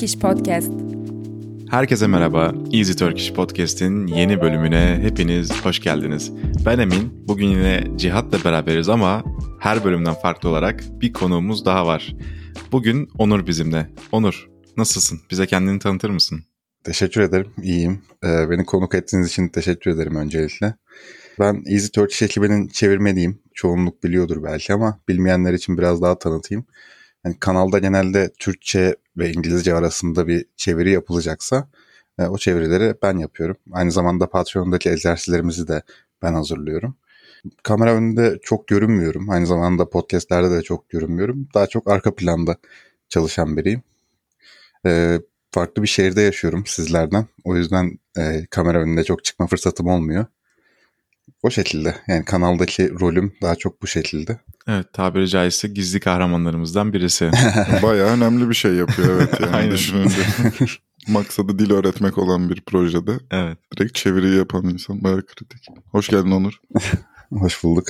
Easy Turkish Podcast. Herkese merhaba. Easy Turkish Podcast'in yeni bölümüne hepiniz hoş geldiniz. Ben Emin. Bugün yine Cihat'la beraberiz ama her bölümden farklı olarak bir konuğumuz daha var. Bugün Onur bizimle. Onur, nasılsın? Bize kendini tanıtır mısın? Teşekkür ederim. İyiyim. Ee, beni konuk ettiğiniz için teşekkür ederim öncelikle. Ben Easy Turkish ekibinin çevirmeniyim. Çoğunluk biliyordur belki ama bilmeyenler için biraz daha tanıtayım. Yani kanalda genelde Türkçe ve İngilizce arasında bir çeviri yapılacaksa e, o çevirileri ben yapıyorum. Aynı zamanda Patreon'daki egzersizlerimizi de ben hazırlıyorum. Kamera önünde çok görünmüyorum. Aynı zamanda podcastlerde de çok görünmüyorum. Daha çok arka planda çalışan biriyim. E, farklı bir şehirde yaşıyorum sizlerden. O yüzden e, kamera önünde çok çıkma fırsatım olmuyor. O şekilde yani kanaldaki rolüm daha çok bu şekilde. Evet tabiri caizse gizli kahramanlarımızdan birisi. Bayağı önemli bir şey yapıyor evet yani Aynen. düşününce. Maksadı dil öğretmek olan bir projede evet. direkt çeviriyi yapan insan bayağı kritik. Hoş geldin Onur. Hoş bulduk.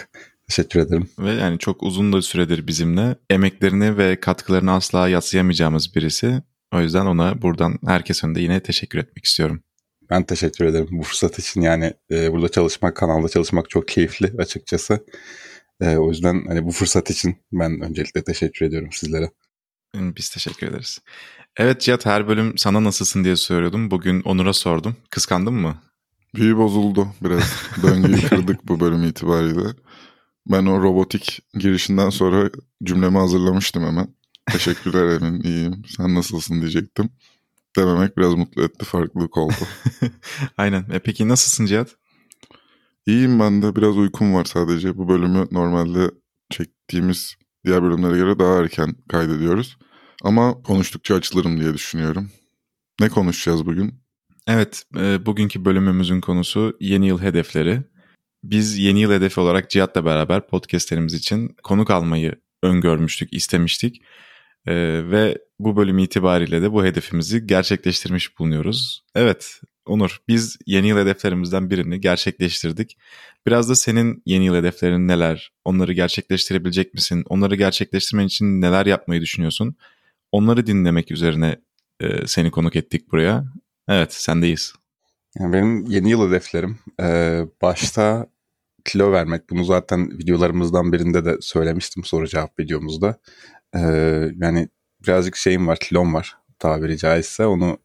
Teşekkür ederim. Ve yani çok uzun da süredir bizimle. Emeklerini ve katkılarını asla yatsıyamayacağımız birisi. O yüzden ona buradan herkes önünde yine teşekkür etmek istiyorum. Ben teşekkür ederim bu fırsat için. Yani e, burada çalışmak, kanalda çalışmak çok keyifli açıkçası. E, o yüzden hani bu fırsat için ben öncelikle teşekkür ediyorum sizlere. Biz teşekkür ederiz. Evet Cihat her bölüm sana nasılsın diye soruyordum. Bugün Onur'a sordum. Kıskandın mı? Büyü bozuldu biraz. Döngüyü kırdık bu bölüm itibariyle. Ben o robotik girişinden sonra cümlemi hazırlamıştım hemen. Teşekkürler Emin iyiyim. Sen nasılsın diyecektim. Dememek biraz mutlu etti. Farklılık oldu. Aynen. E peki nasılsın Cihat? İyiyim ben de biraz uykum var sadece. Bu bölümü normalde çektiğimiz diğer bölümlere göre daha erken kaydediyoruz. Ama konuştukça açılırım diye düşünüyorum. Ne konuşacağız bugün? Evet, e, bugünkü bölümümüzün konusu yeni yıl hedefleri. Biz yeni yıl hedefi olarak Cihat'la beraber podcastlerimiz için konuk almayı öngörmüştük, istemiştik. E, ve bu bölüm itibariyle de bu hedefimizi gerçekleştirmiş bulunuyoruz. Evet, Onur, biz yeni yıl hedeflerimizden birini gerçekleştirdik. Biraz da senin yeni yıl hedeflerin neler? Onları gerçekleştirebilecek misin? Onları gerçekleştirmen için neler yapmayı düşünüyorsun? Onları dinlemek üzerine e, seni konuk ettik buraya. Evet, sendeyiz. Yani benim yeni yıl hedeflerim e, başta kilo vermek. Bunu zaten videolarımızdan birinde de söylemiştim soru cevap videomuzda. E, yani birazcık şeyim var, kilom var tabiri caizse. Onu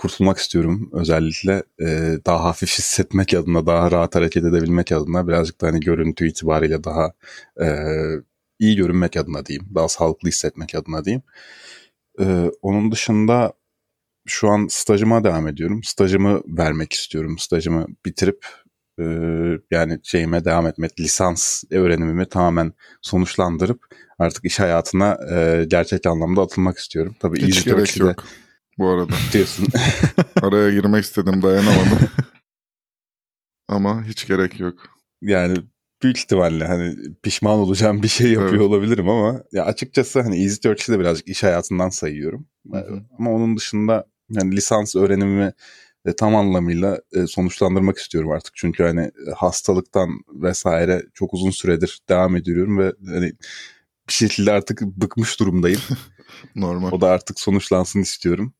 kurtulmak istiyorum özellikle e, daha hafif hissetmek adına, daha rahat hareket edebilmek adına birazcık da hani görüntü itibariyle daha e, iyi görünmek adına diyeyim, daha sağlıklı hissetmek adına diyeyim. E, onun dışında şu an stajıma devam ediyorum. Stajımı vermek istiyorum. Stajımı bitirip e, yani şeyime devam etmek, lisans öğrenimimi tamamen sonuçlandırıp artık iş hayatına e, gerçek anlamda atılmak istiyorum. Tabii Hiç gerek yok bu arada. diyorsun. Araya girmek istedim dayanamadım. Ama hiç gerek yok. yani büyük ihtimalle hani pişman olacağım bir şey yapıyor Evet. olabilirim ama ya açıkçası hani Easy Turkey'de birazcık iş hayatından sayıyorum. Hı hı. Ama onun dışında yani lisans öğrenimimi e, tam anlamıyla e, sonuçlandırmak istiyorum artık. Çünkü hani e, hastalıktan vesaire çok uzun süredir devam ediyorum ve hani bir şekilde artık bıkmış durumdayım. Normal. O da artık sonuçlansın istiyorum.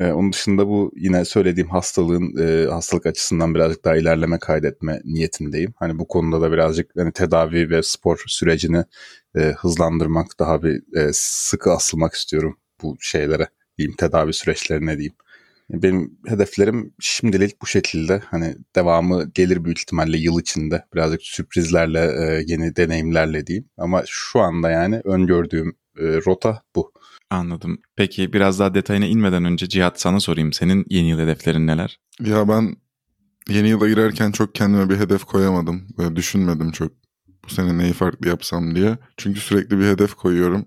E, onun dışında bu yine söylediğim hastalığın e, hastalık açısından birazcık daha ilerleme kaydetme niyetindeyim. Hani bu konuda da birazcık hani tedavi ve spor sürecini e, hızlandırmak, daha bir e, sıkı asılmak istiyorum bu şeylere diyeyim, tedavi süreçlerine diyeyim. Benim hedeflerim şimdilik bu şekilde. Hani devamı gelir büyük ihtimalle yıl içinde. Birazcık sürprizlerle, e, yeni deneyimlerle diyeyim. Ama şu anda yani öngördüğüm e, rota bu. Anladım. Peki biraz daha detayına inmeden önce Cihat sana sorayım. Senin yeni yıl hedeflerin neler? Ya ben yeni yıla girerken çok kendime bir hedef koyamadım. Böyle düşünmedim çok bu sene neyi farklı yapsam diye. Çünkü sürekli bir hedef koyuyorum.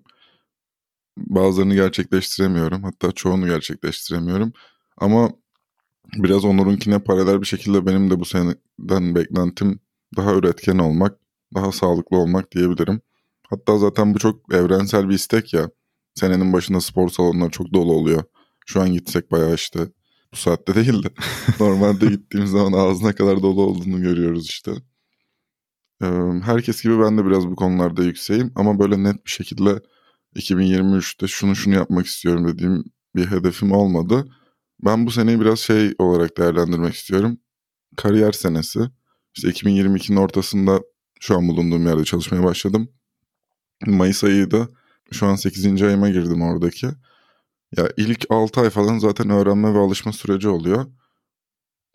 Bazılarını gerçekleştiremiyorum. Hatta çoğunu gerçekleştiremiyorum. Ama biraz Onur'unkine paralel bir şekilde benim de bu seneden beklentim daha üretken olmak, daha sağlıklı olmak diyebilirim. Hatta zaten bu çok evrensel bir istek ya. Senenin başında spor salonları çok dolu oluyor. Şu an gitsek bayağı işte bu saatte değil de normalde gittiğimiz zaman ağzına kadar dolu olduğunu görüyoruz işte. Ee, Herkes gibi ben de biraz bu konularda yükseğim ama böyle net bir şekilde 2023'te şunu şunu yapmak istiyorum dediğim bir hedefim olmadı. Ben bu seneyi biraz şey olarak değerlendirmek istiyorum. Kariyer senesi. İşte 2022'nin ortasında şu an bulunduğum yerde çalışmaya başladım. Mayıs ayıydı. Şu an 8. ayıma girdim oradaki. Ya ilk 6 ay falan zaten öğrenme ve alışma süreci oluyor.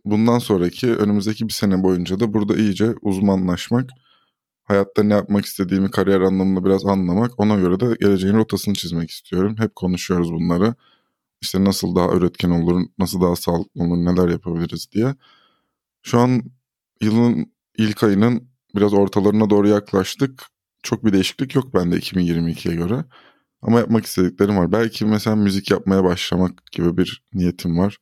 Bundan sonraki önümüzdeki bir sene boyunca da burada iyice uzmanlaşmak, hayatta ne yapmak istediğimi kariyer anlamında biraz anlamak, ona göre de geleceğin rotasını çizmek istiyorum. Hep konuşuyoruz bunları. İşte nasıl daha üretken olur, nasıl daha sağlıklı olur, neler yapabiliriz diye. Şu an yılın ilk ayının biraz ortalarına doğru yaklaştık. Çok bir değişiklik yok bende 2022'ye göre. Ama yapmak istediklerim var. Belki mesela müzik yapmaya başlamak gibi bir niyetim var.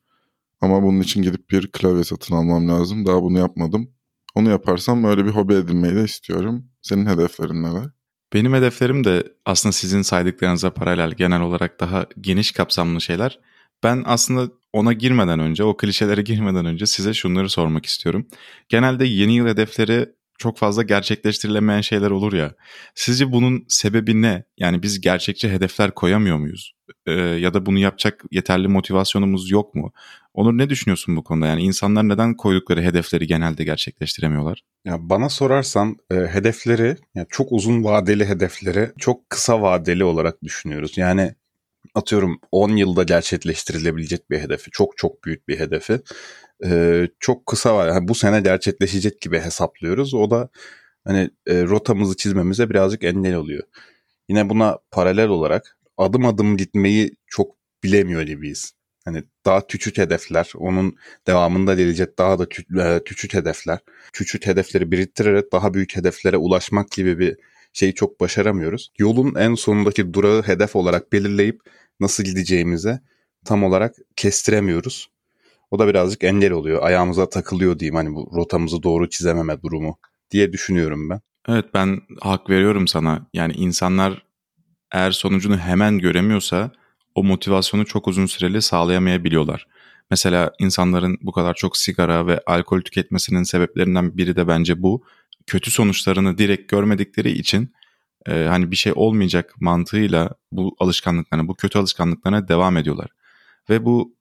Ama bunun için gidip bir klavye satın almam lazım. Daha bunu yapmadım. Onu yaparsam öyle bir hobi edinmeyi de istiyorum. Senin hedeflerin neler? Benim hedeflerim de aslında sizin saydıklarınıza paralel genel olarak daha geniş kapsamlı şeyler. Ben aslında ona girmeden önce, o klişelere girmeden önce size şunları sormak istiyorum. Genelde yeni yıl hedefleri çok fazla gerçekleştirilemeyen şeyler olur ya. Sizce bunun sebebi ne? Yani biz gerçekçi hedefler koyamıyor muyuz? Ee, ya da bunu yapacak yeterli motivasyonumuz yok mu? Onur ne düşünüyorsun bu konuda? Yani insanlar neden koydukları hedefleri genelde gerçekleştiremiyorlar? Ya bana sorarsan e, hedefleri yani çok uzun vadeli hedefleri çok kısa vadeli olarak düşünüyoruz. Yani atıyorum 10 yılda gerçekleştirilebilecek bir hedefi, çok çok büyük bir hedefi e, çok kısa var. Yani bu sene gerçekleşecek gibi hesaplıyoruz. O da hani e, rotamızı çizmemize birazcık engel oluyor. Yine buna paralel olarak adım adım gitmeyi çok bilemiyor gibiyiz. Hani daha küçük hedefler, onun devamında gelecek daha da kü- küçük hedefler, küçük hedefleri biriktirerek daha büyük hedeflere ulaşmak gibi bir şeyi çok başaramıyoruz. Yolun en sonundaki durağı hedef olarak belirleyip nasıl gideceğimize tam olarak kestiremiyoruz. O da birazcık engel oluyor. Ayağımıza takılıyor diyeyim hani bu rotamızı doğru çizememe durumu diye düşünüyorum ben. Evet ben hak veriyorum sana. Yani insanlar eğer sonucunu hemen göremiyorsa o motivasyonu çok uzun süreli sağlayamayabiliyorlar. Mesela insanların bu kadar çok sigara ve alkol tüketmesinin sebeplerinden biri de bence bu. Kötü sonuçlarını direkt görmedikleri için e, hani bir şey olmayacak mantığıyla bu alışkanlıklarına, bu kötü alışkanlıklarına devam ediyorlar. Ve bu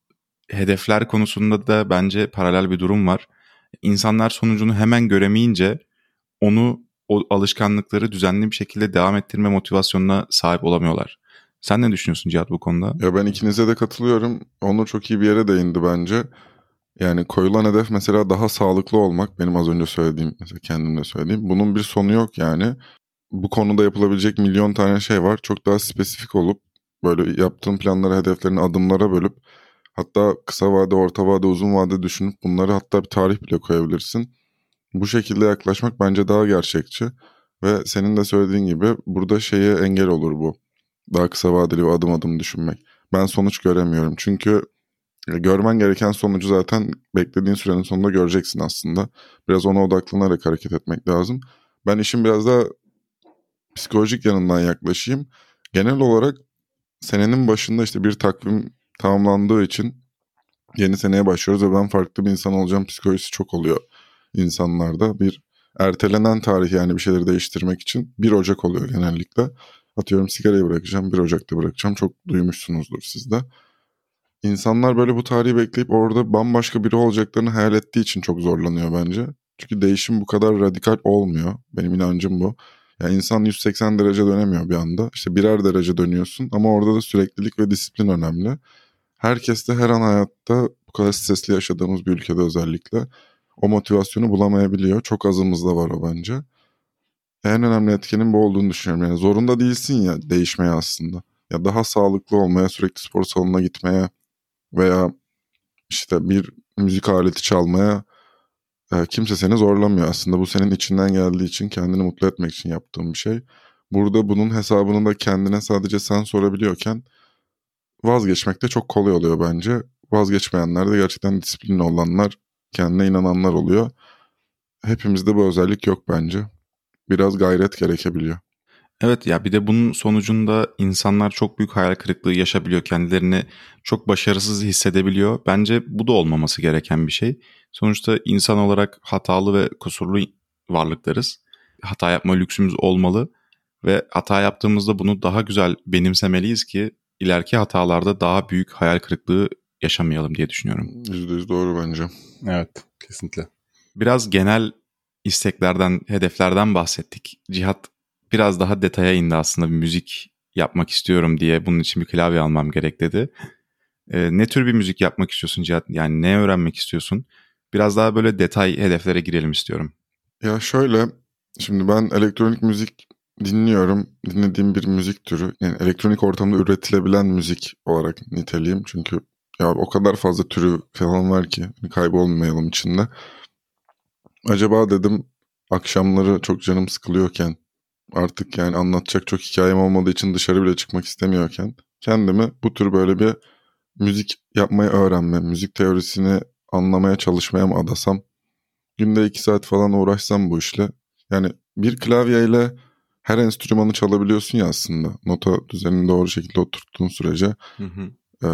hedefler konusunda da bence paralel bir durum var. İnsanlar sonucunu hemen göremeyince onu o alışkanlıkları düzenli bir şekilde devam ettirme motivasyonuna sahip olamıyorlar. Sen ne düşünüyorsun Cihat bu konuda? Ya ben ikinize de katılıyorum. Onu çok iyi bir yere değindi bence. Yani koyulan hedef mesela daha sağlıklı olmak. Benim az önce söylediğim, mesela kendim de söylediğim. Bunun bir sonu yok yani. Bu konuda yapılabilecek milyon tane şey var. Çok daha spesifik olup böyle yaptığın planları, hedeflerini adımlara bölüp Hatta kısa vade, orta vade, uzun vade düşünüp bunları hatta bir tarih bile koyabilirsin. Bu şekilde yaklaşmak bence daha gerçekçi. Ve senin de söylediğin gibi burada şeye engel olur bu. Daha kısa vadeli o adım adım düşünmek. Ben sonuç göremiyorum. Çünkü görmen gereken sonucu zaten beklediğin sürenin sonunda göreceksin aslında. Biraz ona odaklanarak hareket etmek lazım. Ben işin biraz daha psikolojik yanından yaklaşayım. Genel olarak senenin başında işte bir takvim tamamlandığı için yeni seneye başlıyoruz ve ben farklı bir insan olacağım psikolojisi çok oluyor insanlarda. Bir ertelenen tarih yani bir şeyleri değiştirmek için 1 Ocak oluyor genellikle. Atıyorum sigarayı bırakacağım 1 Ocak'ta bırakacağım çok duymuşsunuzdur siz de. İnsanlar böyle bu tarihi bekleyip orada bambaşka biri olacaklarını hayal ettiği için çok zorlanıyor bence. Çünkü değişim bu kadar radikal olmuyor. Benim inancım bu. Yani insan 180 derece dönemiyor bir anda. İşte birer derece dönüyorsun ama orada da süreklilik ve disiplin önemli herkes de her an hayatta bu kadar stresli yaşadığımız bir ülkede özellikle o motivasyonu bulamayabiliyor. Çok azımızda var o bence. En önemli etkenin bu olduğunu düşünüyorum. Yani zorunda değilsin ya değişmeye aslında. Ya daha sağlıklı olmaya, sürekli spor salonuna gitmeye veya işte bir müzik aleti çalmaya e, kimse seni zorlamıyor aslında. Bu senin içinden geldiği için kendini mutlu etmek için yaptığın bir şey. Burada bunun hesabını da kendine sadece sen sorabiliyorken vazgeçmek de çok kolay oluyor bence. Vazgeçmeyenler de gerçekten disiplinli olanlar, kendine inananlar oluyor. Hepimizde bu özellik yok bence. Biraz gayret gerekebiliyor. Evet ya bir de bunun sonucunda insanlar çok büyük hayal kırıklığı yaşabiliyor. Kendilerini çok başarısız hissedebiliyor. Bence bu da olmaması gereken bir şey. Sonuçta insan olarak hatalı ve kusurlu varlıklarız. Hata yapma lüksümüz olmalı ve hata yaptığımızda bunu daha güzel benimsemeliyiz ki ileriki hatalarda daha büyük hayal kırıklığı yaşamayalım diye düşünüyorum. %100 doğru bence. Evet kesinlikle. Biraz genel isteklerden, hedeflerden bahsettik. Cihat biraz daha detaya indi aslında bir müzik yapmak istiyorum diye bunun için bir klavye almam gerek dedi. Ee, ne tür bir müzik yapmak istiyorsun Cihat? Yani ne öğrenmek istiyorsun? Biraz daha böyle detay hedeflere girelim istiyorum. Ya şöyle, şimdi ben elektronik müzik dinliyorum. Dinlediğim bir müzik türü. Yani elektronik ortamda üretilebilen müzik olarak niteleyeyim. Çünkü ya o kadar fazla türü falan var ki kaybolmayalım içinde. Acaba dedim akşamları çok canım sıkılıyorken artık yani anlatacak çok hikayem olmadığı için dışarı bile çıkmak istemiyorken kendimi bu tür böyle bir müzik yapmayı öğrenme, müzik teorisini anlamaya çalışmaya mı adasam? Günde iki saat falan uğraşsam bu işle. Yani bir klavyeyle her enstrümanı çalabiliyorsun ya aslında. Nota düzenini doğru şekilde oturttuğun sürece. Hı hı. E,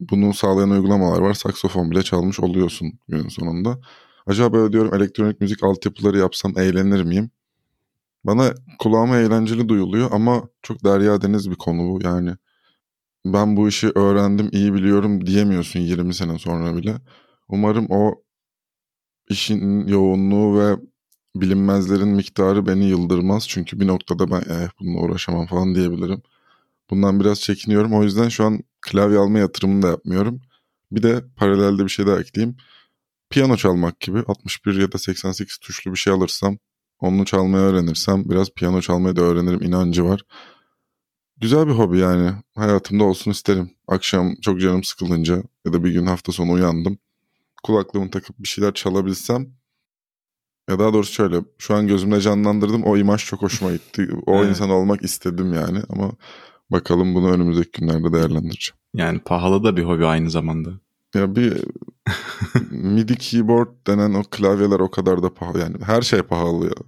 bunu sağlayan uygulamalar var. Saksofon bile çalmış oluyorsun günün sonunda. Acaba böyle diyorum elektronik müzik altyapıları yapsam eğlenir miyim? Bana kulağıma eğlenceli duyuluyor ama çok derya deniz bir konu bu yani. Ben bu işi öğrendim, iyi biliyorum diyemiyorsun 20 sene sonra bile. Umarım o işin yoğunluğu ve bilinmezlerin miktarı beni yıldırmaz. Çünkü bir noktada ben eh, bununla uğraşamam falan diyebilirim. Bundan biraz çekiniyorum. O yüzden şu an klavye alma yatırımını da yapmıyorum. Bir de paralelde bir şey daha ekleyeyim. Piyano çalmak gibi 61 ya da 88 tuşlu bir şey alırsam onu çalmayı öğrenirsem biraz piyano çalmayı da öğrenirim inancı var. Güzel bir hobi yani. Hayatımda olsun isterim. Akşam çok canım sıkılınca ya da bir gün hafta sonu uyandım. Kulaklığımı takıp bir şeyler çalabilsem ya daha doğrusu şöyle şu an gözümde canlandırdım o imaj çok hoşuma gitti. O evet. insan olmak istedim yani ama bakalım bunu önümüzdeki günlerde değerlendireceğim. Yani pahalı da bir hobi aynı zamanda. Ya bir MIDI keyboard denen o klavyeler o kadar da pahalı. Yani her şey pahalı ya.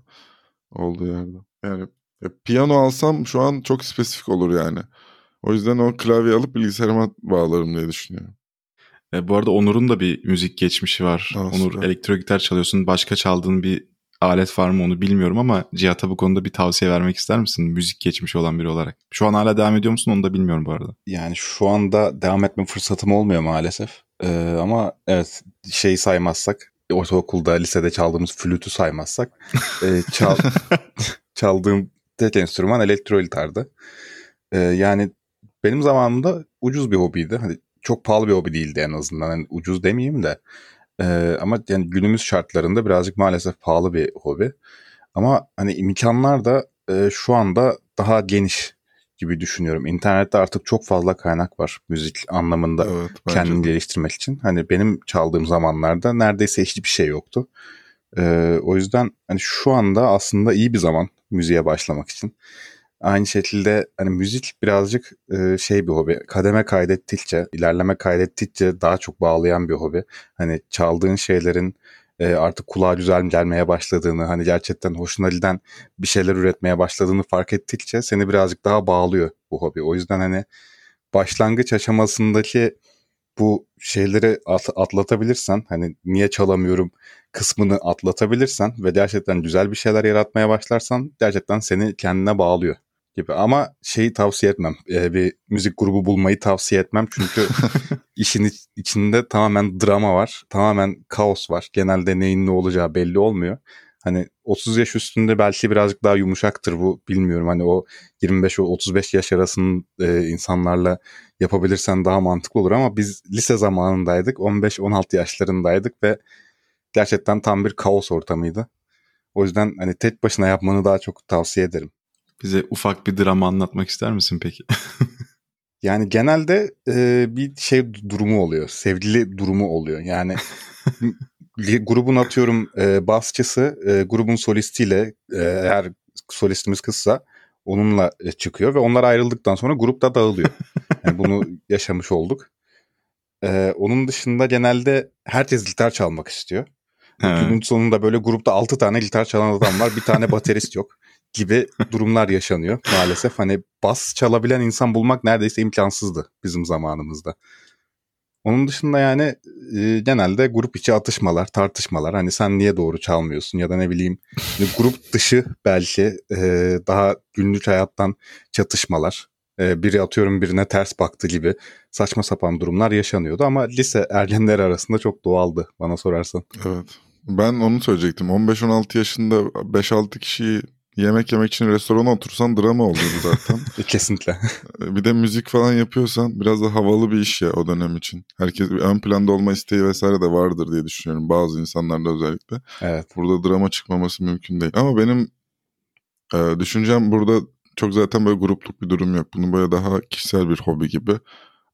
Olduğu yerde. Yani e, piyano alsam şu an çok spesifik olur yani. O yüzden o klavye alıp bilgisayarıma bağlarım diye düşünüyorum. E, bu arada Onur'un da bir müzik geçmişi var. Aa, Onur elektro gitar çalıyorsun. Başka çaldığın bir alet var mı onu bilmiyorum ama Cihat'a bu konuda bir tavsiye vermek ister misin? Müzik geçmişi olan biri olarak. Şu an hala devam ediyor musun onu da bilmiyorum bu arada. Yani şu anda devam etme fırsatım olmuyor maalesef. Ee, ama evet şey saymazsak ortaokulda lisede çaldığımız flütü saymazsak e, çal, çaldığım tek enstrüman elektro gitardı. Ee, yani benim zamanımda ucuz bir hobiydi. Hani çok pahalı bir hobi değildi en azından. Yani ucuz demeyeyim de. Ee, ama yani günümüz şartlarında birazcık maalesef pahalı bir hobi. Ama hani imkanlar da e, şu anda daha geniş gibi düşünüyorum. İnternette artık çok fazla kaynak var müzik anlamında evet, kendini geliştirmek için. Hani benim çaldığım zamanlarda neredeyse hiçbir şey yoktu. Ee, o yüzden hani şu anda aslında iyi bir zaman müziğe başlamak için. Aynı şekilde hani müzik birazcık e, şey bir hobi. Kademe kaydettikçe, ilerleme kaydettikçe daha çok bağlayan bir hobi. Hani çaldığın şeylerin e, artık kulağa güzel gelmeye başladığını, hani gerçekten hoşuna giden bir şeyler üretmeye başladığını fark ettikçe seni birazcık daha bağlıyor bu hobi. O yüzden hani başlangıç aşamasındaki bu şeyleri atlatabilirsen hani niye çalamıyorum kısmını atlatabilirsen ve gerçekten güzel bir şeyler yaratmaya başlarsan gerçekten seni kendine bağlıyor gibi. Ama şeyi tavsiye etmem. Ee, bir müzik grubu bulmayı tavsiye etmem. Çünkü işin içinde tamamen drama var. Tamamen kaos var. Genelde neyin ne olacağı belli olmuyor. Hani 30 yaş üstünde belki birazcık daha yumuşaktır bu bilmiyorum. Hani o 25 35 yaş arasının e, insanlarla yapabilirsen daha mantıklı olur ama biz lise zamanındaydık. 15-16 yaşlarındaydık ve gerçekten tam bir kaos ortamıydı. O yüzden hani tek başına yapmanı daha çok tavsiye ederim. Bize ufak bir drama anlatmak ister misin peki? yani genelde e, bir şey durumu oluyor. Sevgili durumu oluyor. Yani grubun atıyorum e, basçısı e, grubun solistiyle e, eğer solistimiz kızsa onunla e, çıkıyor ve onlar ayrıldıktan sonra grup da dağılıyor. Yani bunu yaşamış olduk. E, onun dışında genelde herkes gitar çalmak istiyor. Günün sonunda böyle grupta 6 tane gitar çalan adam var. Bir tane baterist yok gibi durumlar yaşanıyor maalesef. Hani bas çalabilen insan bulmak neredeyse imkansızdı bizim zamanımızda. Onun dışında yani e, genelde grup içi atışmalar, tartışmalar. Hani sen niye doğru çalmıyorsun ya da ne bileyim hani grup dışı belki e, daha günlük hayattan çatışmalar. e, biri atıyorum birine ters baktı gibi saçma sapan durumlar yaşanıyordu ama lise ergenler arasında çok doğaldı bana sorarsan. Evet. Ben onu söyleyecektim. 15-16 yaşında 5-6 kişiyi yemek yemek için restorana otursan drama oluyordu zaten. Kesinlikle. bir de müzik falan yapıyorsan biraz da havalı bir iş ya o dönem için. Herkes ön planda olma isteği vesaire de vardır diye düşünüyorum. Bazı insanlarda özellikle. Evet. Burada drama çıkmaması mümkün değil. Ama benim e, düşüncem burada çok zaten böyle grupluk bir durum yok. Bunun böyle daha kişisel bir hobi gibi.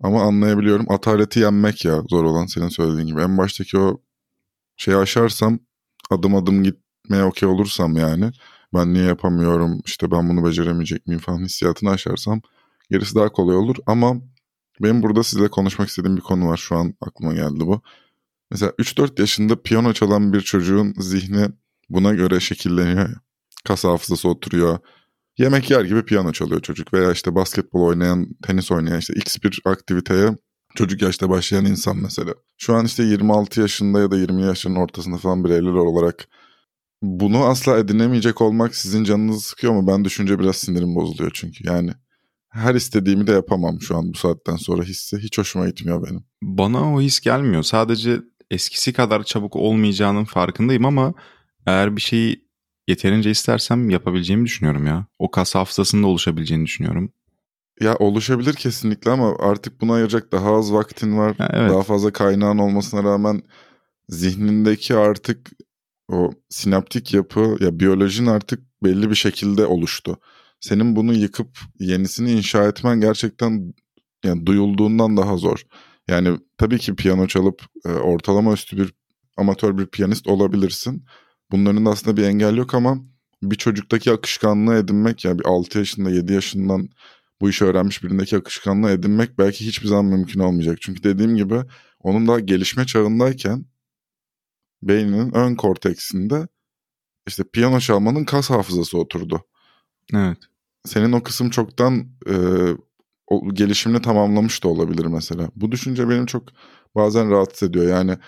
Ama anlayabiliyorum. Ataleti yenmek ya zor olan senin söylediğin gibi. En baştaki o şeyi aşarsam adım adım gitmeye okey olursam yani ben niye yapamıyorum işte ben bunu beceremeyecek miyim falan hissiyatını aşarsam gerisi daha kolay olur ama benim burada sizle konuşmak istediğim bir konu var şu an aklıma geldi bu. Mesela 3-4 yaşında piyano çalan bir çocuğun zihni buna göre şekilleniyor. Kas hafızası oturuyor. Yemek yer gibi piyano çalıyor çocuk veya işte basketbol oynayan, tenis oynayan işte x bir aktiviteye çocuk yaşta başlayan insan mesela. Şu an işte 26 yaşında ya da 20 yaşının ortasında falan bireyler olarak bunu asla edinemeyecek olmak sizin canınızı sıkıyor mu? Ben düşünce biraz sinirim bozuluyor çünkü. Yani her istediğimi de yapamam şu an bu saatten sonra hissi. Hiç hoşuma gitmiyor benim. Bana o his gelmiyor. Sadece eskisi kadar çabuk olmayacağının farkındayım ama eğer bir şeyi yeterince istersem yapabileceğimi düşünüyorum ya. O kas hafızasında oluşabileceğini düşünüyorum. Ya oluşabilir kesinlikle ama artık buna ayıracak daha az vaktin var. Ha, evet. Daha fazla kaynağın olmasına rağmen zihnindeki artık o sinaptik yapı ya biyolojin artık belli bir şekilde oluştu. Senin bunu yıkıp yenisini inşa etmen gerçekten yani duyulduğundan daha zor. Yani tabii ki piyano çalıp e, ortalama üstü bir amatör bir piyanist olabilirsin. Bunların da aslında bir engel yok ama bir çocuktaki akışkanlığı edinmek ya yani bir 6 yaşında 7 yaşından bu işi öğrenmiş birindeki akışkanlığı edinmek belki hiçbir zaman mümkün olmayacak. Çünkü dediğim gibi onun daha gelişme çağındayken beyninin ön korteksinde işte piyano çalmanın kas hafızası oturdu. Evet. Senin o kısım çoktan e, o gelişimini tamamlamış da olabilir mesela. Bu düşünce benim çok bazen rahatsız ediyor. Yani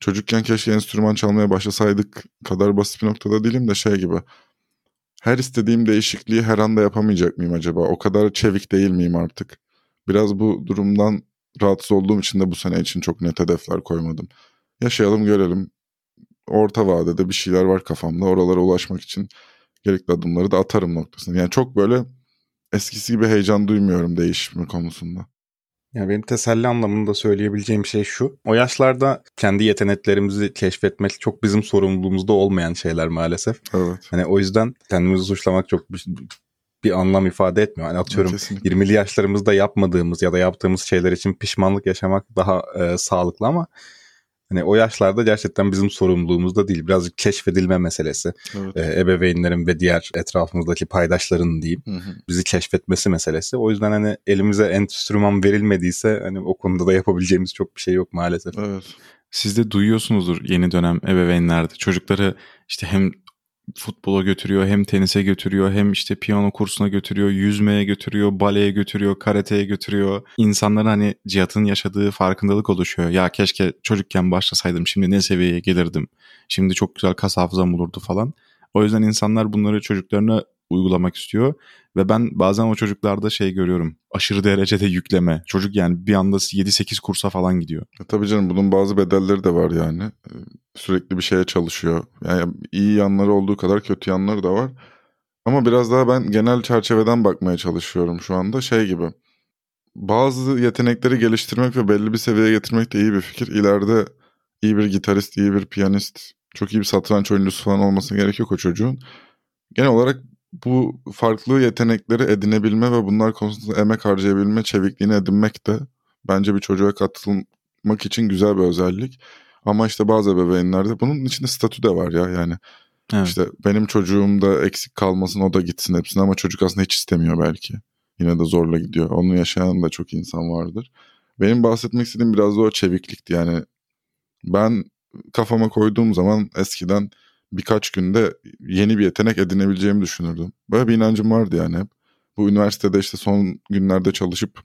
çocukken keşke enstrüman çalmaya başlasaydık kadar basit bir noktada değilim de şey gibi. Her istediğim değişikliği her anda yapamayacak mıyım acaba? O kadar çevik değil miyim artık? Biraz bu durumdan rahatsız olduğum için de bu sene için çok net hedefler koymadım. Yaşayalım görelim orta vadede bir şeyler var kafamda. Oralara ulaşmak için gerekli adımları da atarım noktasında. Yani çok böyle eskisi gibi heyecan duymuyorum değişme konusunda. Ya benim teselli anlamında söyleyebileceğim şey şu. O yaşlarda kendi yeteneklerimizi keşfetmek çok bizim sorumluluğumuzda olmayan şeyler maalesef. Evet. Hani o yüzden kendimizi suçlamak çok bir, bir anlam ifade etmiyor. Hani atıyorum Kesinlikle. 20'li yaşlarımızda yapmadığımız ya da yaptığımız şeyler için pişmanlık yaşamak daha e, sağlıklı ama Hani o yaşlarda gerçekten bizim sorumluluğumuzda değil. Birazcık keşfedilme meselesi. Evet. Ee, ebeveynlerin ve diğer etrafımızdaki paydaşların diyeyim. Hı hı. Bizi keşfetmesi meselesi. O yüzden hani elimize enstrüman verilmediyse hani o konuda da yapabileceğimiz çok bir şey yok maalesef. Evet. Siz de duyuyorsunuzdur yeni dönem ebeveynlerde. Çocukları işte hem futbola götürüyor, hem tenise götürüyor, hem işte piyano kursuna götürüyor, yüzmeye götürüyor, baleye götürüyor, karateye götürüyor. İnsanların hani Cihat'ın yaşadığı farkındalık oluşuyor. Ya keşke çocukken başlasaydım şimdi ne seviyeye gelirdim. Şimdi çok güzel kas hafızam olurdu falan. O yüzden insanlar bunları çocuklarına uygulamak istiyor. Ve ben bazen o çocuklarda şey görüyorum. Aşırı derecede yükleme. Çocuk yani bir anda 7-8 kursa falan gidiyor. E tabii canım bunun bazı bedelleri de var yani. E, sürekli bir şeye çalışıyor. Yani iyi yanları olduğu kadar kötü yanları da var. Ama biraz daha ben genel çerçeveden bakmaya çalışıyorum şu anda. Şey gibi. Bazı yetenekleri geliştirmek ve belli bir seviyeye getirmek de iyi bir fikir. İleride iyi bir gitarist, iyi bir piyanist, çok iyi bir satranç oyuncusu falan olması gerekiyor o çocuğun. Genel olarak bu farklı yetenekleri edinebilme ve bunlar konusunda emek harcayabilme çevikliğini edinmek de bence bir çocuğa katılmak için güzel bir özellik. Ama işte bazı ebeveynlerde bunun içinde statü de var ya yani. Evet. İşte benim çocuğum da eksik kalmasın o da gitsin hepsine ama çocuk aslında hiç istemiyor belki. Yine de zorla gidiyor. Onu yaşayan da çok insan vardır. Benim bahsetmek istediğim biraz da o çeviklikti yani. Ben kafama koyduğum zaman eskiden birkaç günde yeni bir yetenek edinebileceğimi düşünürdüm. Böyle bir inancım vardı yani hep. Bu üniversitede işte son günlerde çalışıp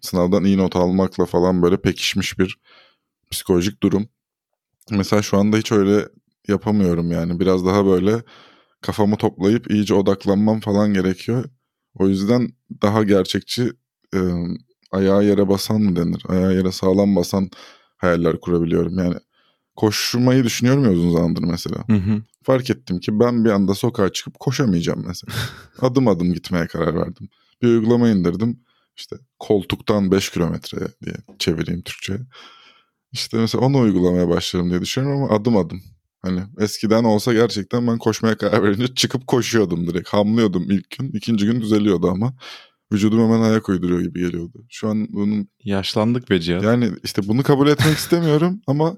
sınavdan iyi not almakla falan böyle pekişmiş bir psikolojik durum. Mesela şu anda hiç öyle yapamıyorum yani. Biraz daha böyle kafamı toplayıp iyice odaklanmam falan gerekiyor. O yüzden daha gerçekçi e, ayağı yere basan mı denir? Ayağı yere sağlam basan hayaller kurabiliyorum. Yani koşmayı düşünüyorum ya uzun zamandır mesela. Hı hı. Fark ettim ki ben bir anda sokağa çıkıp koşamayacağım mesela. adım adım gitmeye karar verdim. Bir uygulama indirdim. İşte koltuktan 5 kilometre diye çevireyim Türkçe'ye. İşte mesela onu uygulamaya başlarım diye düşünüyorum ama adım adım. Hani eskiden olsa gerçekten ben koşmaya karar verince çıkıp koşuyordum direkt. Hamlıyordum ilk gün. ikinci gün düzeliyordu ama vücudum hemen ayak uyduruyor gibi geliyordu. Şu an bunun Yaşlandık be Cihat. yani işte bunu kabul etmek istemiyorum ama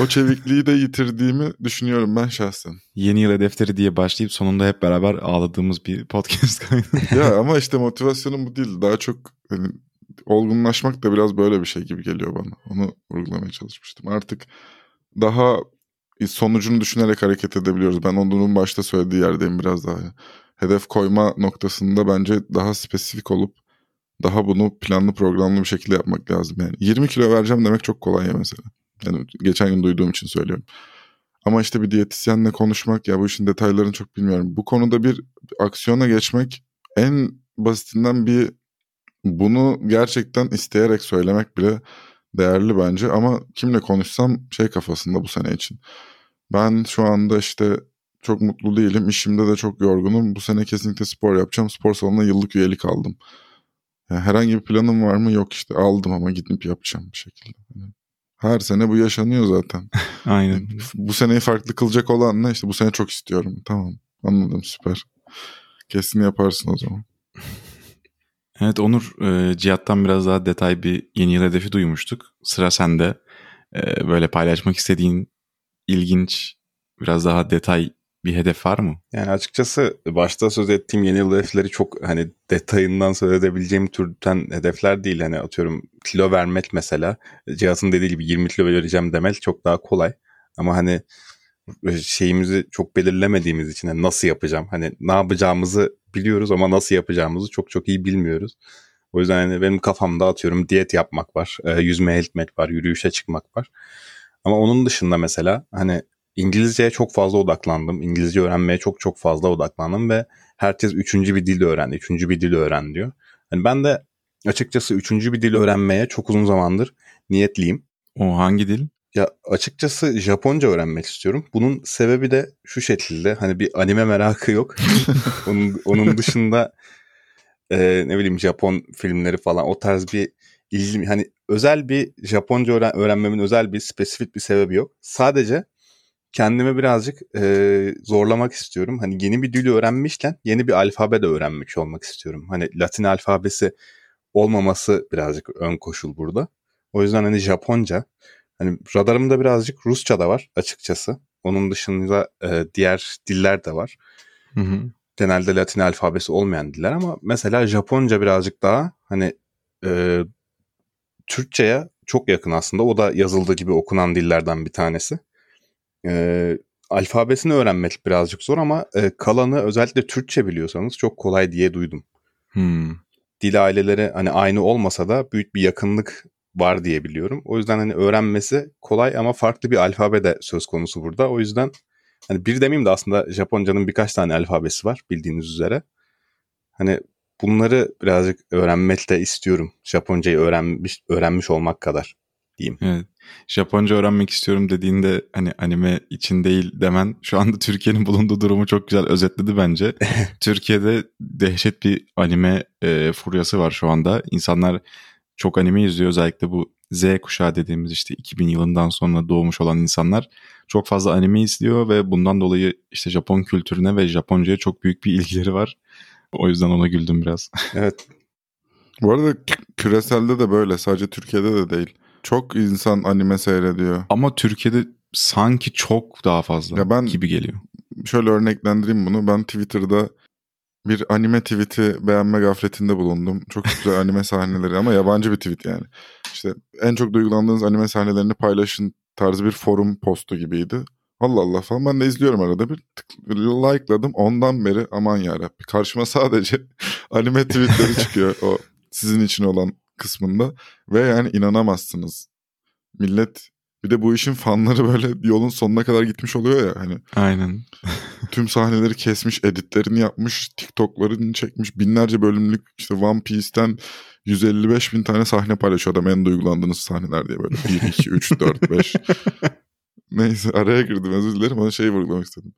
o çevikliği de yitirdiğimi düşünüyorum ben şahsen. Yeni yıl hedefleri diye başlayıp sonunda hep beraber ağladığımız bir podcast kaydı. ya ama işte motivasyonum bu değil. Daha çok hani, olgunlaşmak da biraz böyle bir şey gibi geliyor bana. Onu vurgulamaya çalışmıştım. Artık daha sonucunu düşünerek hareket edebiliyoruz. Ben onun başta söylediği yerdeyim biraz daha. Hedef koyma noktasında bence daha spesifik olup daha bunu planlı programlı bir şekilde yapmak lazım. Yani 20 kilo vereceğim demek çok kolay ya mesela. Yani geçen gün duyduğum için söylüyorum. Ama işte bir diyetisyenle konuşmak ya bu işin detaylarını çok bilmiyorum. Bu konuda bir aksiyona geçmek en basitinden bir bunu gerçekten isteyerek söylemek bile değerli bence ama kimle konuşsam şey kafasında bu sene için. Ben şu anda işte çok mutlu değilim. İşimde de çok yorgunum. Bu sene kesinlikle spor yapacağım. Spor salonuna yıllık üyelik aldım. Yani herhangi bir planım var mı? Yok işte aldım ama gidip yapacağım bir şekilde. Her sene bu yaşanıyor zaten. Aynen. Bu seneyi farklı kılacak olan ne? İşte bu sene çok istiyorum. Tamam anladım süper. Kesin yaparsın o zaman. Evet Onur, e, Cihat'tan biraz daha detay bir yeni yıl hedefi duymuştuk. Sıra sende. E, böyle paylaşmak istediğin ilginç, biraz daha detay bir hedef var mı? Yani açıkçası başta söz ettiğim yeni yıl hedefleri çok hani detayından söz edebileceğim türden hedefler değil. Hani atıyorum kilo vermek mesela. Cihat'ın dediği gibi 20 kilo vereceğim demek çok daha kolay. Ama hani şeyimizi çok belirlemediğimiz için hani nasıl yapacağım? Hani ne yapacağımızı biliyoruz ama nasıl yapacağımızı çok çok iyi bilmiyoruz. O yüzden hani benim kafamda atıyorum diyet yapmak var, e, yüzmeye gitmek var, yürüyüşe çıkmak var. Ama onun dışında mesela hani İngilizceye çok fazla odaklandım. İngilizce öğrenmeye çok çok fazla odaklandım ve herkes üçüncü bir dil öğrendi, üçüncü bir dil öğren diyor. Hani ben de açıkçası üçüncü bir dil öğrenmeye çok uzun zamandır niyetliyim. O hangi dil? Ya açıkçası Japonca öğrenmek istiyorum. Bunun sebebi de şu şekilde hani bir anime merakı yok. onun, onun dışında e, ne bileyim Japon filmleri falan o tarz bir ilgim hani özel bir Japonca öğren, öğrenmemin özel bir spesifik bir sebebi yok. Sadece kendime birazcık e, zorlamak istiyorum. Hani yeni bir dili öğrenmişken yeni bir alfabe de öğrenmiş olmak istiyorum. Hani Latin alfabesi olmaması birazcık ön koşul burada. O yüzden hani Japonca Hani radarımda birazcık Rusça da var açıkçası. Onun dışında e, diğer diller de var. Hı hı. Genelde Latin alfabesi olmayan diller ama mesela Japonca birazcık daha hani e, Türkçe'ye çok yakın aslında. O da yazıldığı gibi okunan dillerden bir tanesi. E, alfabesini öğrenmek birazcık zor ama e, kalanı özellikle Türkçe biliyorsanız çok kolay diye duydum. Hmm. Dil aileleri hani aynı olmasa da büyük bir yakınlık var diye biliyorum. O yüzden hani öğrenmesi kolay ama farklı bir alfabe de söz konusu burada. O yüzden hani bir demeyeyim de aslında Japonca'nın birkaç tane alfabesi var bildiğiniz üzere. Hani bunları birazcık öğrenmek de istiyorum. Japoncayı öğrenmiş öğrenmiş olmak kadar diyeyim. Evet. Japonca öğrenmek istiyorum dediğinde hani anime için değil demen şu anda Türkiye'nin bulunduğu durumu çok güzel özetledi bence. Türkiye'de dehşet bir anime e, furyası var şu anda. İnsanlar çok anime izliyor özellikle bu Z kuşağı dediğimiz işte 2000 yılından sonra doğmuş olan insanlar çok fazla anime izliyor ve bundan dolayı işte Japon kültürüne ve Japonca'ya çok büyük bir ilgileri var. O yüzden ona güldüm biraz. Evet. Bu arada küreselde de böyle sadece Türkiye'de de değil. Çok insan anime seyrediyor. Ama Türkiye'de sanki çok daha fazla ya ben, gibi geliyor. Şöyle örneklendireyim bunu. Ben Twitter'da bir anime tweet'i beğenme gafletinde bulundum. Çok güzel anime sahneleri ama yabancı bir tweet yani. İşte en çok duygulandığınız anime sahnelerini paylaşın tarzı bir forum postu gibiydi. Allah Allah falan ben de izliyorum arada bir tık, like'ladım ondan beri aman yarabbi karşıma sadece anime tweetleri çıkıyor o sizin için olan kısmında ve yani inanamazsınız. Millet Bir de bu işin fanları böyle yolun sonuna kadar gitmiş oluyor ya hani. Aynen. Tüm sahneleri kesmiş, editlerini yapmış, TikTok'larını çekmiş. Binlerce bölümlük işte One Piece'ten 155 bin tane sahne paylaşıyor adam en duygulandığınız sahneler diye böyle 1, 2, 3, 4, 5. Neyse araya girdim özür dilerim ama şey vurgulamak istedim.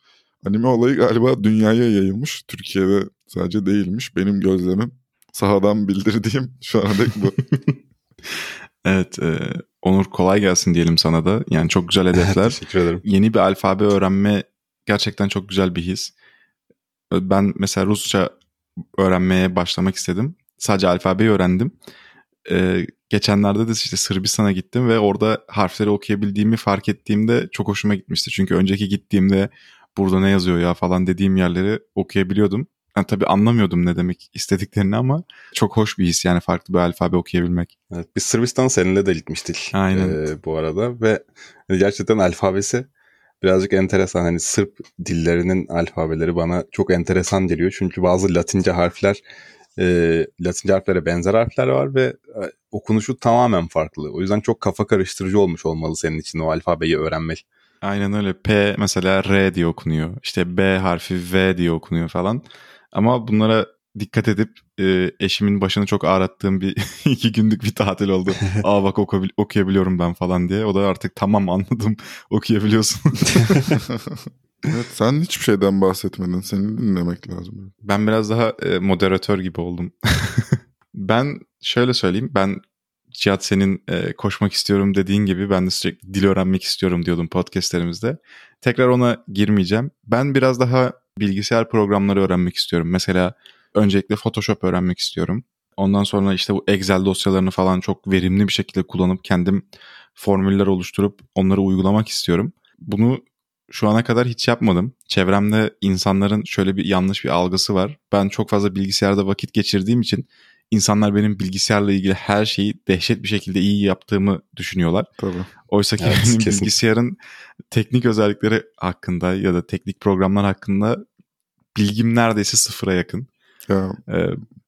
Anime olayı galiba dünyaya yayılmış. Türkiye'de sadece değilmiş. Benim gözlemim sahadan bildirdiğim şu ana dek bu. evet e, Onur kolay gelsin diyelim sana da. Yani çok güzel hedefler. Teşekkür ederim. Yeni bir alfabe öğrenme gerçekten çok güzel bir his. Ben mesela Rusça öğrenmeye başlamak istedim. Sadece alfabeyi öğrendim. Ee, geçenlerde de işte Sırbistan'a gittim ve orada harfleri okuyabildiğimi fark ettiğimde çok hoşuma gitmişti. Çünkü önceki gittiğimde burada ne yazıyor ya falan dediğim yerleri okuyabiliyordum. Yani tabii anlamıyordum ne demek istediklerini ama çok hoş bir his yani farklı bir alfabe okuyabilmek. Evet, biz Sırbistan seninle de gitmiştik. Aynen. E, bu arada ve gerçekten alfabesi birazcık enteresan. Hani Sırp dillerinin alfabeleri bana çok enteresan geliyor. Çünkü bazı Latince harfler e, Latince harflere benzer harfler var ve e, okunuşu tamamen farklı. O yüzden çok kafa karıştırıcı olmuş olmalı senin için o alfabeyi öğrenmek. Aynen öyle. P mesela R diye okunuyor. İşte B harfi V diye okunuyor falan. Ama bunlara dikkat edip e, eşimin başını çok ağrattığım bir iki günlük bir tatil oldu. Aa bak okuyabil- okuyabiliyorum ben falan diye. O da artık tamam anladım okuyabiliyorsun. evet sen hiçbir şeyden bahsetmedin. Seni dinlemek lazım. Ben biraz daha e, moderatör gibi oldum. ben şöyle söyleyeyim. Ben Cihat senin e, koşmak istiyorum dediğin gibi ben de sürekli dil öğrenmek istiyorum diyordum podcastlerimizde. Tekrar ona girmeyeceğim. Ben biraz daha bilgisayar programları öğrenmek istiyorum. Mesela öncelikle Photoshop öğrenmek istiyorum. Ondan sonra işte bu Excel dosyalarını falan çok verimli bir şekilde kullanıp kendim formüller oluşturup onları uygulamak istiyorum. Bunu şu ana kadar hiç yapmadım. Çevremde insanların şöyle bir yanlış bir algısı var. Ben çok fazla bilgisayarda vakit geçirdiğim için insanlar benim bilgisayarla ilgili her şeyi dehşet bir şekilde iyi yaptığımı düşünüyorlar. Tabii. Oysa ki evet, benim kesin. bilgisayarın teknik özellikleri hakkında ya da teknik programlar hakkında bilgim neredeyse sıfıra yakın. Ya. Ee,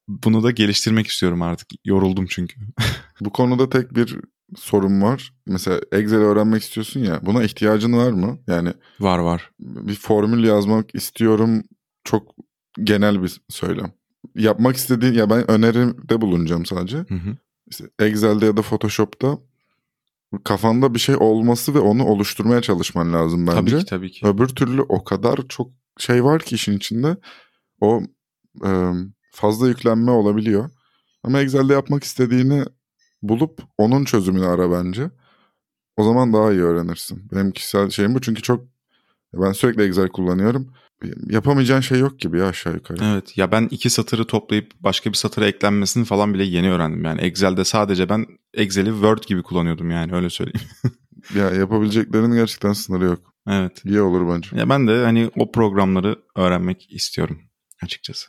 bunu da geliştirmek istiyorum artık. Yoruldum çünkü. Bu konuda tek bir sorun var. Mesela Excel öğrenmek istiyorsun ya. Buna ihtiyacın var mı? Yani var var. Bir formül yazmak istiyorum. Çok genel bir söylem. Yapmak istediğin ya ben önerimde bulunacağım sadece. Hı hı. İşte Excel'de ya da Photoshop'ta kafanda bir şey olması ve onu oluşturmaya çalışman lazım bence. Tabii ki tabii ki. Öbür türlü o kadar çok şey var ki işin içinde. O e, fazla yüklenme olabiliyor. Ama Excel'de yapmak istediğini bulup onun çözümünü ara bence. O zaman daha iyi öğrenirsin. Benim kişisel şeyim bu çünkü çok ben sürekli Excel kullanıyorum. Yapamayacağın şey yok gibi ya aşağı yukarı. Evet ya ben iki satırı toplayıp başka bir satıra eklenmesini falan bile yeni öğrendim. Yani Excel'de sadece ben Excel'i Word gibi kullanıyordum yani öyle söyleyeyim. ya yapabileceklerinin gerçekten sınırı yok. Evet. İyi olur bence. Ya ben de hani o programları öğrenmek istiyorum açıkçası.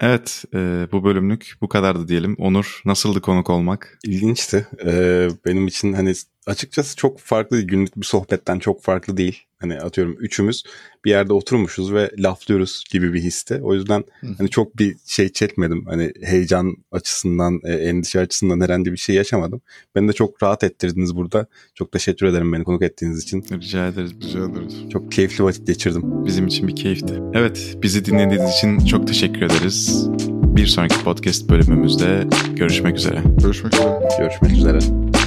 Evet e, bu bölümlük bu kadardı diyelim. Onur nasıldı konuk olmak? İlginçti. Ee, benim için hani açıkçası çok farklı günlük bir sohbetten çok farklı değil. Hani atıyorum üçümüz bir yerde oturmuşuz ve laflıyoruz gibi bir histe. O yüzden hani çok bir şey çekmedim. Hani heyecan açısından, e, endişe açısından herhangi bir şey yaşamadım. Beni de çok rahat ettirdiniz burada. Çok teşekkür ederim beni konuk ettiğiniz için. Rica ederiz. Rica ederiz. Çok keyifli vakit geçirdim. Bizim için bir keyifti. Evet, bizi dinlediğiniz için çok teşekkür ederiz. Bir sonraki podcast bölümümüzde görüşmek üzere. Görüşmek üzere. Görüşmek üzere.